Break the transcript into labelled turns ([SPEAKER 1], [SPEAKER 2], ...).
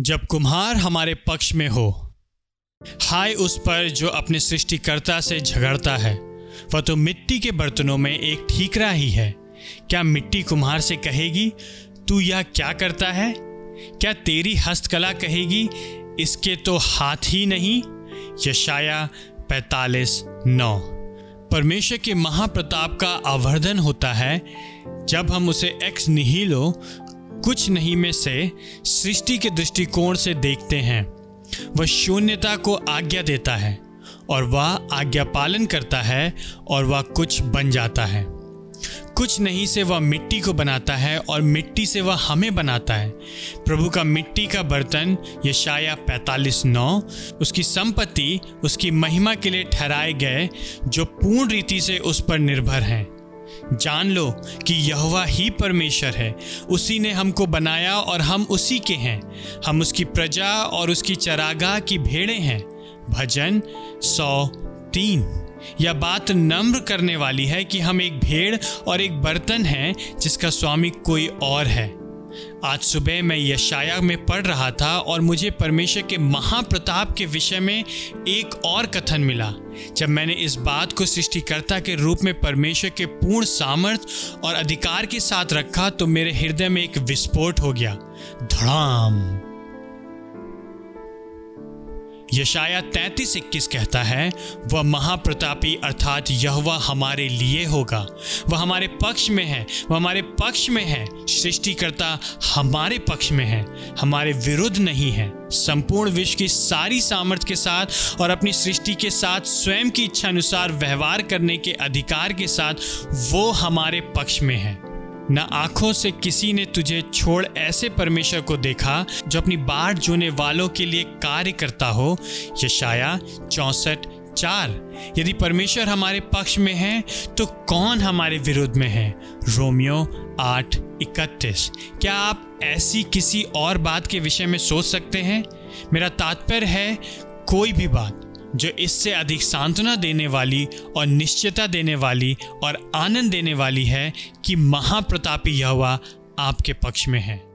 [SPEAKER 1] जब कुम्हार हमारे पक्ष में हो, हाय उस पर जो अपने सृष्टिकर्ता से झगड़ता है, वह तो मिट्टी के बर्तनों में एक ठीकरा ही है। क्या मिट्टी कुम्हार से कहेगी, तू यह क्या करता है? क्या तेरी हस्तकला कहेगी, इसके तो हाथ ही नहीं? यशाया पैतालीस नौ। परमेश्वर के महाप्रताप का आवर्धन होता है जब हम उसे एक्स निहिलो कुछ नहीं में से सृष्टि के दृष्टिकोण से देखते हैं। वह शून्यता को आज्ञा देता है और वह आज्ञा पालन करता है और वह कुछ बन जाता है। कुछ नहीं से वह मिट्टी को बनाता है और मिट्टी से वह हमें बनाता है। प्रभु का मिट्टी का बर्तन यशाया पैंतालीस नौ, उसकी संपत्ति, उसकी महिमा के लिए ठहराए गए जो पूर्ण रीति से उस पर निर्भर हैं। जान लो कि यहवा ही परमेश्वर है। उसी ने हमको बनाया और हम उसी के हैं। हम उसकी प्रजा और उसकी चरागाह की भेड़े हैं। भजन सौ तीन। यह बात नम्र करने वाली है कि हम एक भेड़ और एक बर्तन हैं जिसका स्वामी कोई और है। आज सुबह मैं यशाया में पढ़ रहा था और मुझे परमेश्वर के महाप्रताप के विषय में एक और कथन मिला। जब मैंने इस बात को सृष्टिकर्ता के रूप में परमेश्वर के पूर्ण सामर्थ्य और अधिकार के साथ रखा तो मेरे हृदय में एक विस्फोट हो गया। धड़ाम! यशाया तैतीस इक्कीस कहता है, वह महाप्रतापी अर्थात यह हमारे लिए होगा। वह हमारे पक्ष में है, वह हमारे पक्ष में है। सृष्टिकर्ता हमारे पक्ष में है, हमारे विरुद्ध नहीं है। संपूर्ण विश्व की सारी सामर्थ्य के साथ और अपनी सृष्टि के साथ, स्वयं की इच्छा अनुसार व्यवहार करने के अधिकार के साथ, वो हमारे पक्ष में है। न आँखों से किसी ने तुझे छोड़ ऐसे परमेश्वर को देखा जो अपनी बाट जोने वालों के लिए कार्य करता हो। यशाया चौसठ, चार। यदि परमेश्वर हमारे पक्ष में है तो कौन हमारे विरुद्ध में है? रोमियो आठ, इकतीस। क्या आप ऐसी किसी और बात के विषय में सोच सकते हैं? मेरा तात्पर्य है, कोई भी बात। जो इससे अधिक सांत्वना देने वाली और निश्चयता देने वाली और आनंद देने वाली है कि महाप्रतापी यहोवा आपके पक्ष में है।